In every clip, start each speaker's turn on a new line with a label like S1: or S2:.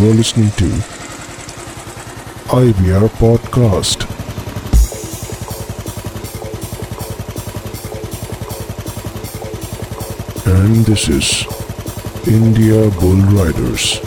S1: You're listening to IBR Podcast. And this is India Bull Riders.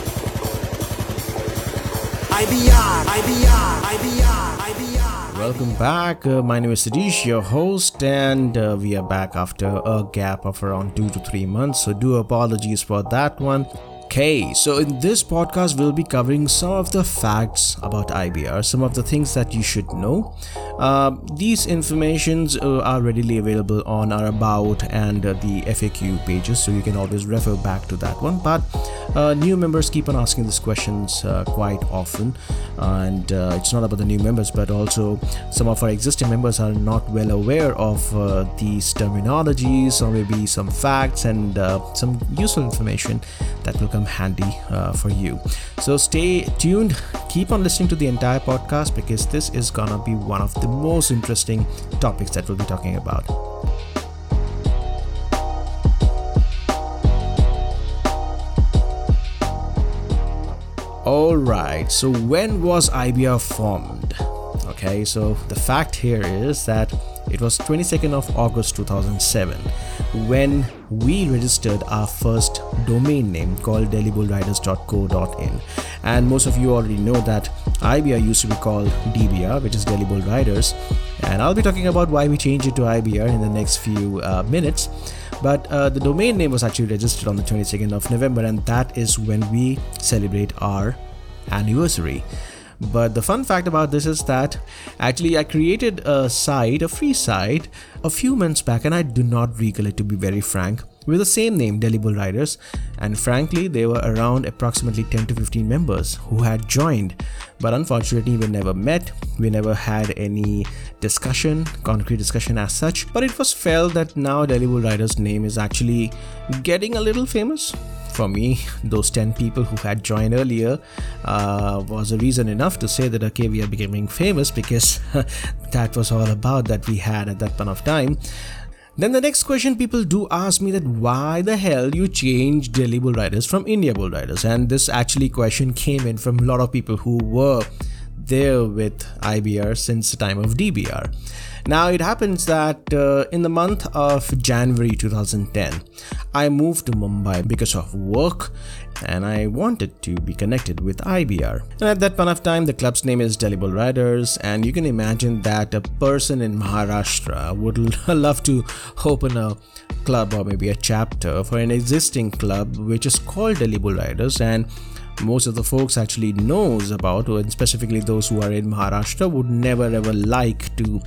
S2: IBR, IBR, IBR, IBR.
S3: Welcome back. Uh, my name is Sadish, your host, and uh, we are back after a gap of around two to three months. So, do apologies for that one. Okay, so in this podcast, we'll be covering some of the facts about IBR, some of the things that you should know. Uh, these informations uh, are readily available on our about and uh, the FAQ pages, so you can always refer back to that one. But uh, new members keep on asking these questions uh, quite often, and uh, it's not about the new members, but also some of our existing members are not well aware of these terminologies or maybe some facts and some useful information that will come come handy uh, for you. So stay tuned, keep on listening to the entire podcast because this is gonna be one of the most interesting topics that we'll be talking about. All right, so when was IBR formed? Okay, so the fact here is that it was 22nd of August 2007 when we registered our first domain name called delhibullriders.co.in and most of you already know that IBR used to be called DBR which is Delhi Bull Riders. And I'll be talking about why we changed it to IBR in the next few uh, minutes. But uh, the domain name was actually registered on the 22nd of November and that is when we celebrate our anniversary. But the fun fact about this is that actually I created a site, a free site, a few months back, and I do not recollect to be very frank, with the same name, Delhi Bull Riders. And frankly, they were around approximately 10 to 15 members who had joined. But unfortunately, we never met, we never had any discussion, concrete discussion as such. But it was felt that now Delhi Bull Riders' name is actually getting a little famous for me, those 10 people who had joined earlier uh, was a reason enough to say that okay, we are becoming famous because that was all about that we had at that point of time. Then the next question people do ask me that why the hell you changed Delhi Bull Riders from India Bull Riders, and this actually question came in from a lot of people who were there with IBR since the time of DBR. Now, it happens that uh, in the month of January 2010, I moved to Mumbai because of work and I wanted to be connected with IBR. And at that point of time, the club's name is Delhi Bull Riders, and you can imagine that a person in Maharashtra would love to open a club or maybe a chapter for an existing club which is called Delhi Bull Riders and most of the folks actually knows about and specifically those who are in maharashtra would never ever like to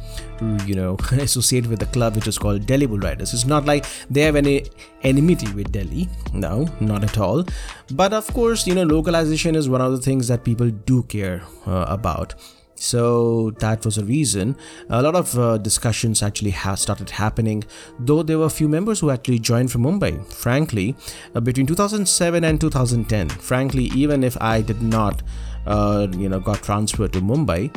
S3: you know associate with a club which is called delhi bull riders it's not like they have any enmity with delhi. No not at all. But of course you know localization is one of the things that people do care uh, about so that was a reason. A lot of uh, discussions actually have started happening though there were a few members who actually joined from mumbai frankly uh, between 2007 and 2010 frankly even if i did not uh, you know got transferred to mumbai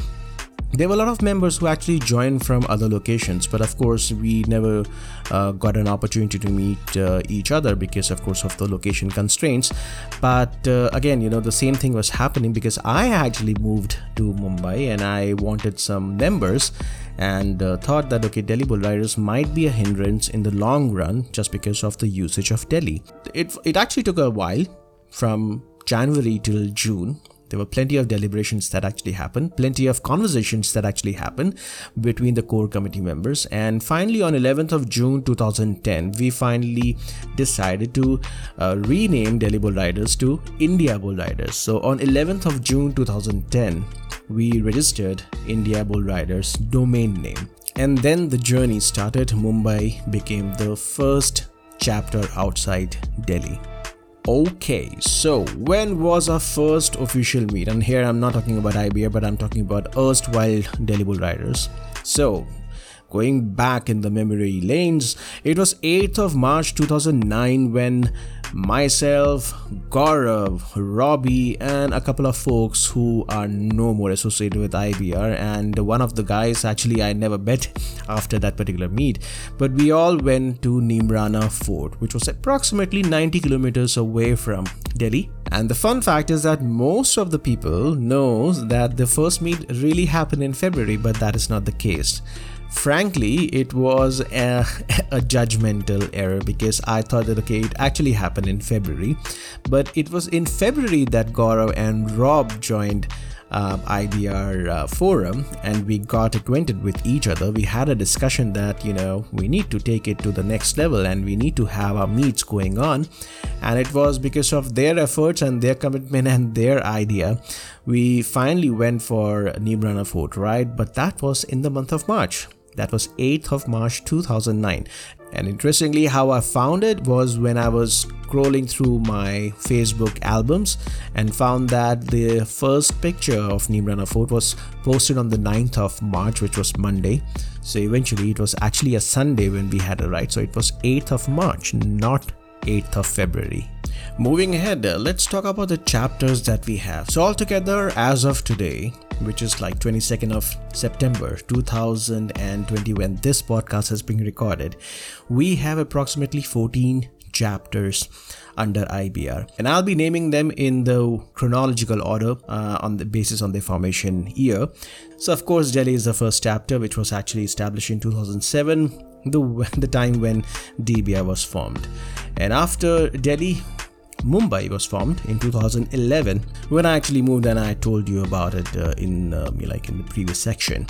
S3: there were a lot of members who actually joined from other locations but of course we never uh, got an opportunity to meet uh, each other because of course of the location constraints. But uh, again you know the same thing was happening because i actually moved to mumbai and i wanted some members and uh, thought that okay delhi bull riders might be a hindrance in the long run just because of the usage of delhi. It, it actually took a while from january till june there were plenty of deliberations that actually happened, plenty of conversations that actually happened between the core committee members. And finally, on 11th of June 2010, we finally decided to uh, rename Delhi Bull Riders to India Bull Riders. So on 11th of June 2010, we registered India Bull Riders domain name. And then the journey started. Mumbai became the first chapter outside Delhi. Okay, so when was our first official meet? And here I'm not talking about IBR, but I'm talking about erstwhile Delhi Bull Riders. So going back in the memory lanes, it was 8th of March 2009 when myself, Gaurav, Robbie, and a couple of folks who are no more associated with IBR, and one of the guys actually I never met after that particular meet, but we all went to Neemrana Fort, which was approximately 90 kilometers away from Delhi. And the fun fact is that most of the people knows that the first meet really happened in February, but that is not the case. Frankly, it was a, a, judgmental error because I thought that okay, it actually happened in February, but it was in February that Gaurav and Rob joined uh, IBR uh, forum and we got acquainted with each other. We had a discussion that you know we need to take it to the next level and we need to have our meets going on. And it was because of their efforts and their commitment and their idea, we finally went for Neemrana Fort ride. But that was in the month of March. That was 8th of March 2009. And interestingly, how I found it was when I was scrolling through my Facebook albums and found that the first picture of Neemrana Fort was posted on the 9th of March, which was Monday. So eventually, it was actually a Sunday when we had a ride. So it was 8th of March, not 8th of February. Moving ahead, uh, let's talk about the chapters that we have. So, altogether, as of today, which is like 22nd of September 2020, when this podcast has been recorded, we have approximately 14 chapters under IBR, and I'll be naming them in the chronological order uh, on the basis on their formation year. So, of course, Delhi is the first chapter, which was actually established in 2007 the, the time when DBR was formed. And after Delhi, Mumbai was formed in 2011 when I actually moved and I told you about it uh, in uh, like in the previous section.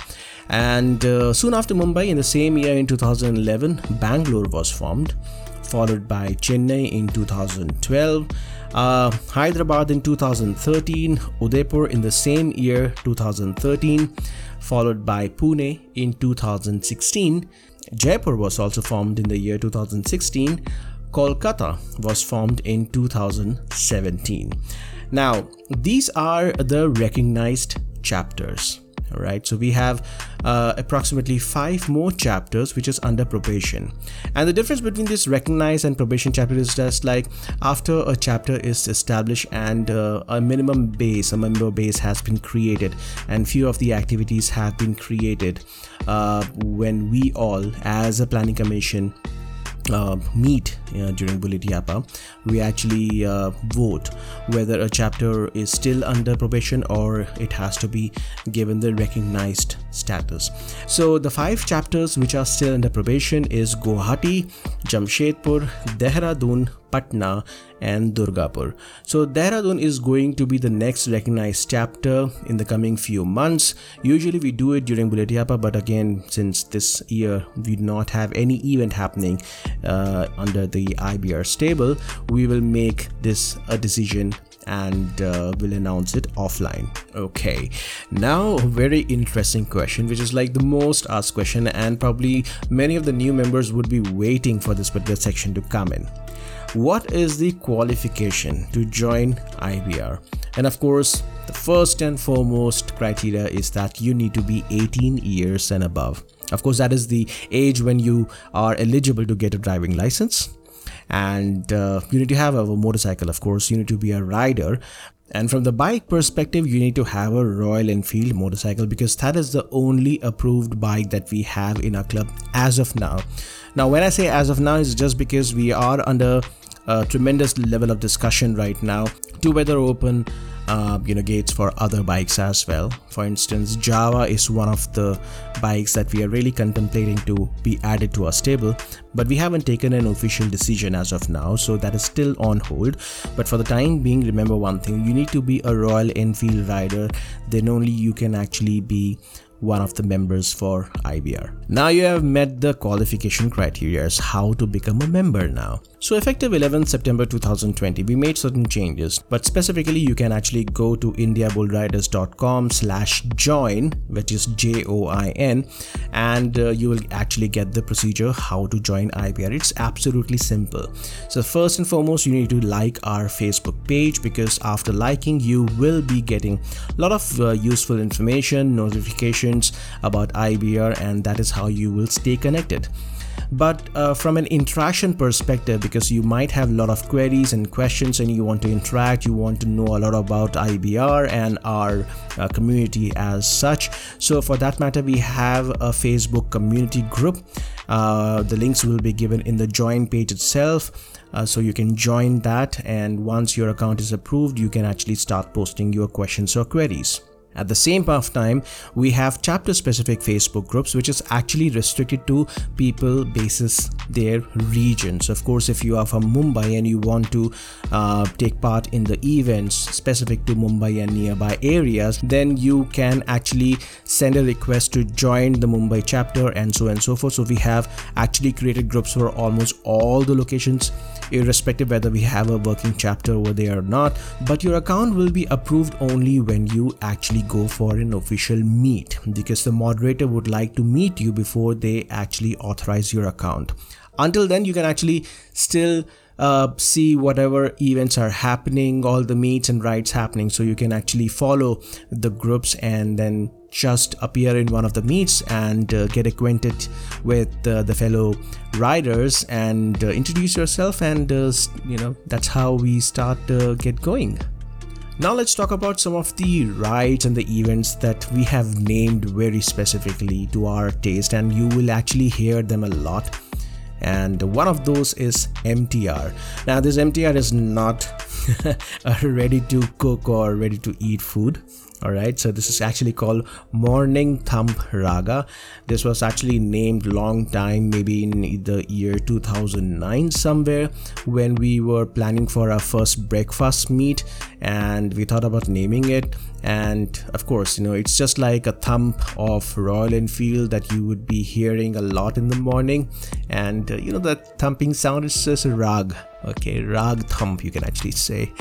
S3: And uh, soon after Mumbai, in the same year in 2011, Bangalore was formed, followed by Chennai in 2012. Uh, Hyderabad in 2013, Udaipur in the same year 2013, followed by Pune in 2016, Jaipur was also formed in the year 2016. Kolkata was formed in 2017. Now, these are the recognized chapters all right so we have uh, approximately five more chapters which is under probation and the difference between this recognized and probation chapter is just like after a chapter is established and uh, a minimum base a member base has been created and few of the activities have been created uh, when we all as a planning commission uh, meet uh, during Bullet Yappa, we actually uh, vote whether a chapter is still under probation or it has to be given the recognized status. So the five chapters which are still under probation is Guwahati, Jamshedpur, Dehradun, Patna, and Durgapur. So Dehradun is going to be the next recognized chapter in the coming few months. Usually we do it during Bullet Yappa, but again, since this year we do not have any event happening uh, under the IBR stable, we will make this a decision and uh, we'll announce it offline. Okay, now a very interesting question, which is like the most asked question, and probably many of the new members would be waiting for this particular section to come in. What is the qualification to join IBR? And of course, the first and foremost criteria is that you need to be 18 years and above. Of course, that is the age when you are eligible to get a driving license and uh, you need to have a, motorcycle of course you need to be a rider and from the bike perspective, you need to have a Royal Enfield motorcycle because that is the only approved bike that we have in our club as of now. Now, when I say as of now, it's just because we are under a tremendous level of discussion right now to whether open uh, you know gates for other bikes as well. For instance Jawa is one of the bikes that we are really contemplating to be added to our stable but we haven't taken an official decision as of now so that is still on hold. But for the time being remember one thing you need to be a royal enfield rider then only you can actually be one of the members for IBR. Now you have met the qualification criteria as how to become a member now. So effective 11 September 2020, we made certain changes, but specifically you can actually go to indiabullriders.com slash join, which is J-O-I-N, and uh, you will actually get the procedure how to join IBR. It's absolutely simple. So first and foremost, you need to like our Facebook page because after liking, you will be getting a lot of uh, useful information, notification, questions about IBR, and that is how you will stay connected. But uh, from an interaction perspective because you might have a lot of queries and questions and you want to interact you want to know a lot about ibr and our uh, community as such. So for that matter we have a facebook community group. Uh, the links will be given in the join page itself. Uh, so you can join that and once your account is approved you can actually start posting your questions or queries at the same of time, we have chapter specific Facebook groups, which is actually restricted to people basis their regions. Of course, if you are from Mumbai and you want to uh, take part in the events specific to Mumbai and nearby areas, then you can actually send a request to join the Mumbai chapter and so on and so forth. So we have actually created groups for almost all the locations irrespective whether we have a working chapter over there or not but your account will be approved only when you actually go for an official meet because the moderator would like to meet you before they actually authorize your account. Until then you can actually still uh, see whatever events are happening all the meets and rides happening. So you can actually follow the groups and then just appear in one of the meets and uh, get acquainted with uh, the fellow riders and uh, introduce yourself and uh, you know that's how we start to get going now let's talk about some of the rides and the events that we have named very specifically to our taste and you will actually hear them a lot and one of those is MTR. Now, this MTR is not ready to cook or ready to eat food all right so this is actually called morning thump raga. This was actually named long time maybe in the year 2009 somewhere when we were planning for our first breakfast meet and we thought about naming it. And of course you know it's just like a thump of royal enfield that you would be hearing a lot in the morning. And uh, you know that thumping sound is just a rag okay rag thump you can actually say.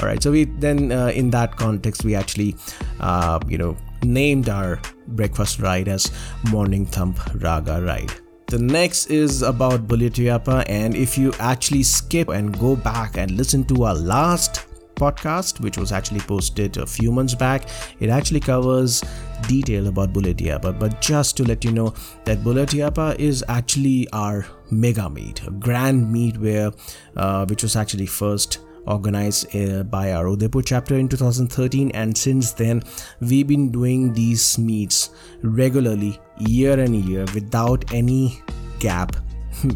S3: All right so we then uh, in that context we actually uh, you know named our breakfast ride as morning thump raga ride. The next is about Buletiapa, and if you actually skip and go back and listen to our last podcast, which was actually posted a few months back. It actually covers detail about Buletiapa, but just to let you know that Buletiapa is actually our mega meet, a grand meet where, uh, which was actually first organized uh, by our Udaipur chapter in 2013 and since then we've been doing these meets regularly year and year without any gap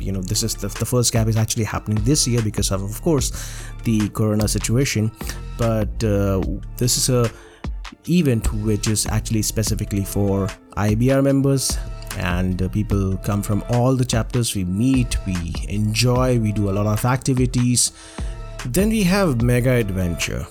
S3: you know this is the, the first gap is actually happening this year because of of course the corona situation. But uh, this is a event which is actually specifically for ibr members. And uh, people come from all the chapters. We meet we enjoy we do a lot of activities. Then we have mega adventure.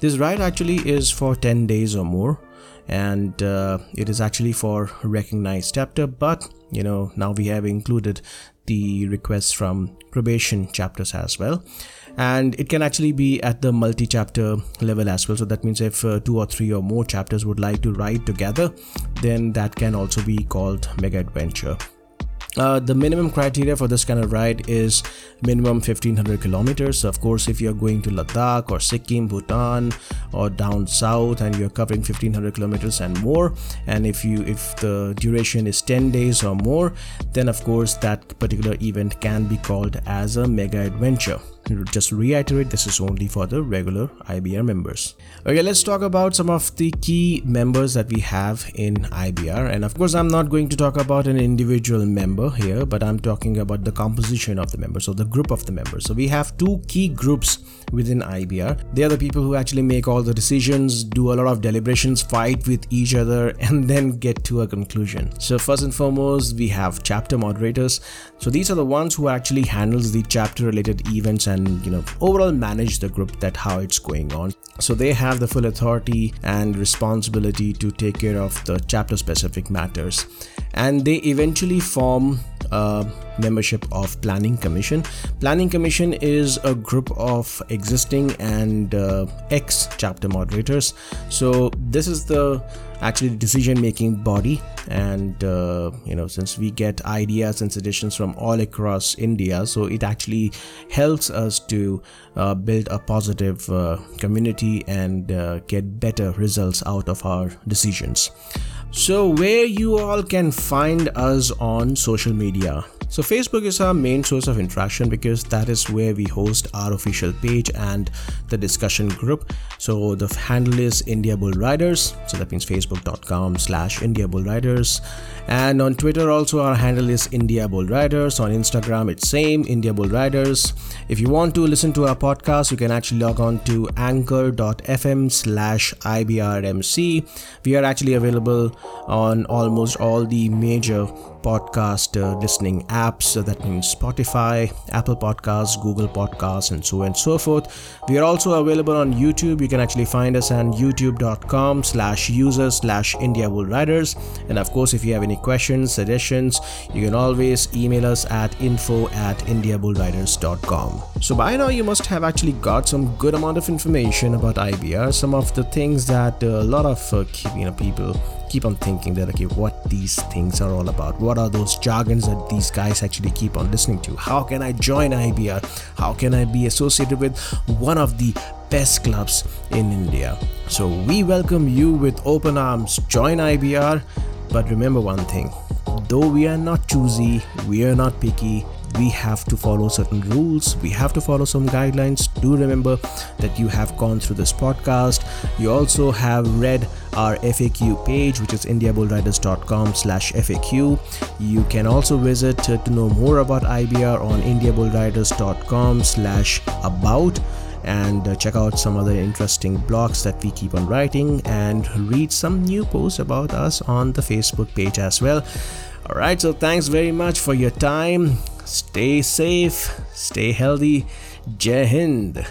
S3: This ride actually is for 10 days or more. And uh, it is actually for recognized chapter. But you know now we have included the requests from probation chapters as well. And it can actually be at the multi-chapter level as well. So that means if uh, two or three or more chapters would like to write together then that can also be called mega adventure uh, the minimum criteria for this kind of ride is minimum 1500 kilometers. So of course, if you're going to Ladakh or Sikkim, Bhutan, or down south, and you're covering 1500 kilometers and more, and if you if the duration is 10 days or more, then of course that particular event can be called as a mega adventure just reiterate this is only for the regular IBR members. Okay, let's talk about some of the key members that we have in IBR. And of course, I'm not going to talk about an individual member here, but I'm talking about the composition of the members or the group of the members. So we have two key groups within IBR. They are the people who actually make all the decisions, do a lot of deliberations, fight with each other, and then get to a conclusion. So first and foremost, we have chapter moderators. So these are the ones who actually handles the chapter related events and you know overall manage the group that how it's going on. So they have the full authority and responsibility to take care of the chapter specific matters. And they eventually form membership of planning commission. Planning commission is a group of existing and uh, ex chapter moderators. So this is the actually decision making body and uh, you know since we get ideas and suggestions from all across india so it actually helps us to uh, build a positive uh, community and uh, get better results out of our decisions So, where you all can find us on social media. So, Facebook is our main source of interaction because that is where we host our official page and the discussion group. So, the handle is India Bull Riders. So, that means facebook.com slash India Bull Riders. And on Twitter, also, our handle is India Bull Riders. On Instagram, it's same India Bull Riders. If you want to listen to our podcast, you can actually log on to anchor.fm slash IBRMC. We are actually available on almost all the major podcast uh, listening apps. So that means Spotify, Apple Podcasts, Google Podcasts, and so on and so forth. We are also available on YouTube. You can actually find us on youtube.com slash users slash India Bull Riders. And of course, if you have any questions, suggestions, you can always email us at info at indiabullriders.com. So by now, you must have actually got some good amount of information about IBR, some of the things that uh, a lot of uh, you know people keep on thinking that okay what these things are all about. What are those jargons that these guys actually keep on listening to? How can i join ibr how can i be associated with one of the best clubs in india? So we welcome you with open arms. Join ibr but remember one thing. Though we are not choosy we are not picky we have to follow certain rules we have to follow some guidelines. Do remember that you have gone through this podcast. You also have read our faq page which is indiabullriders.com slash faq you can also visit uh, to know more about ibr on indiabullriders.com slash about and uh, check out some other interesting blogs that we keep on writing and read some new posts about us on the facebook page as well. All right so thanks very much for your time stay safe, stay healthy. Jai Hind.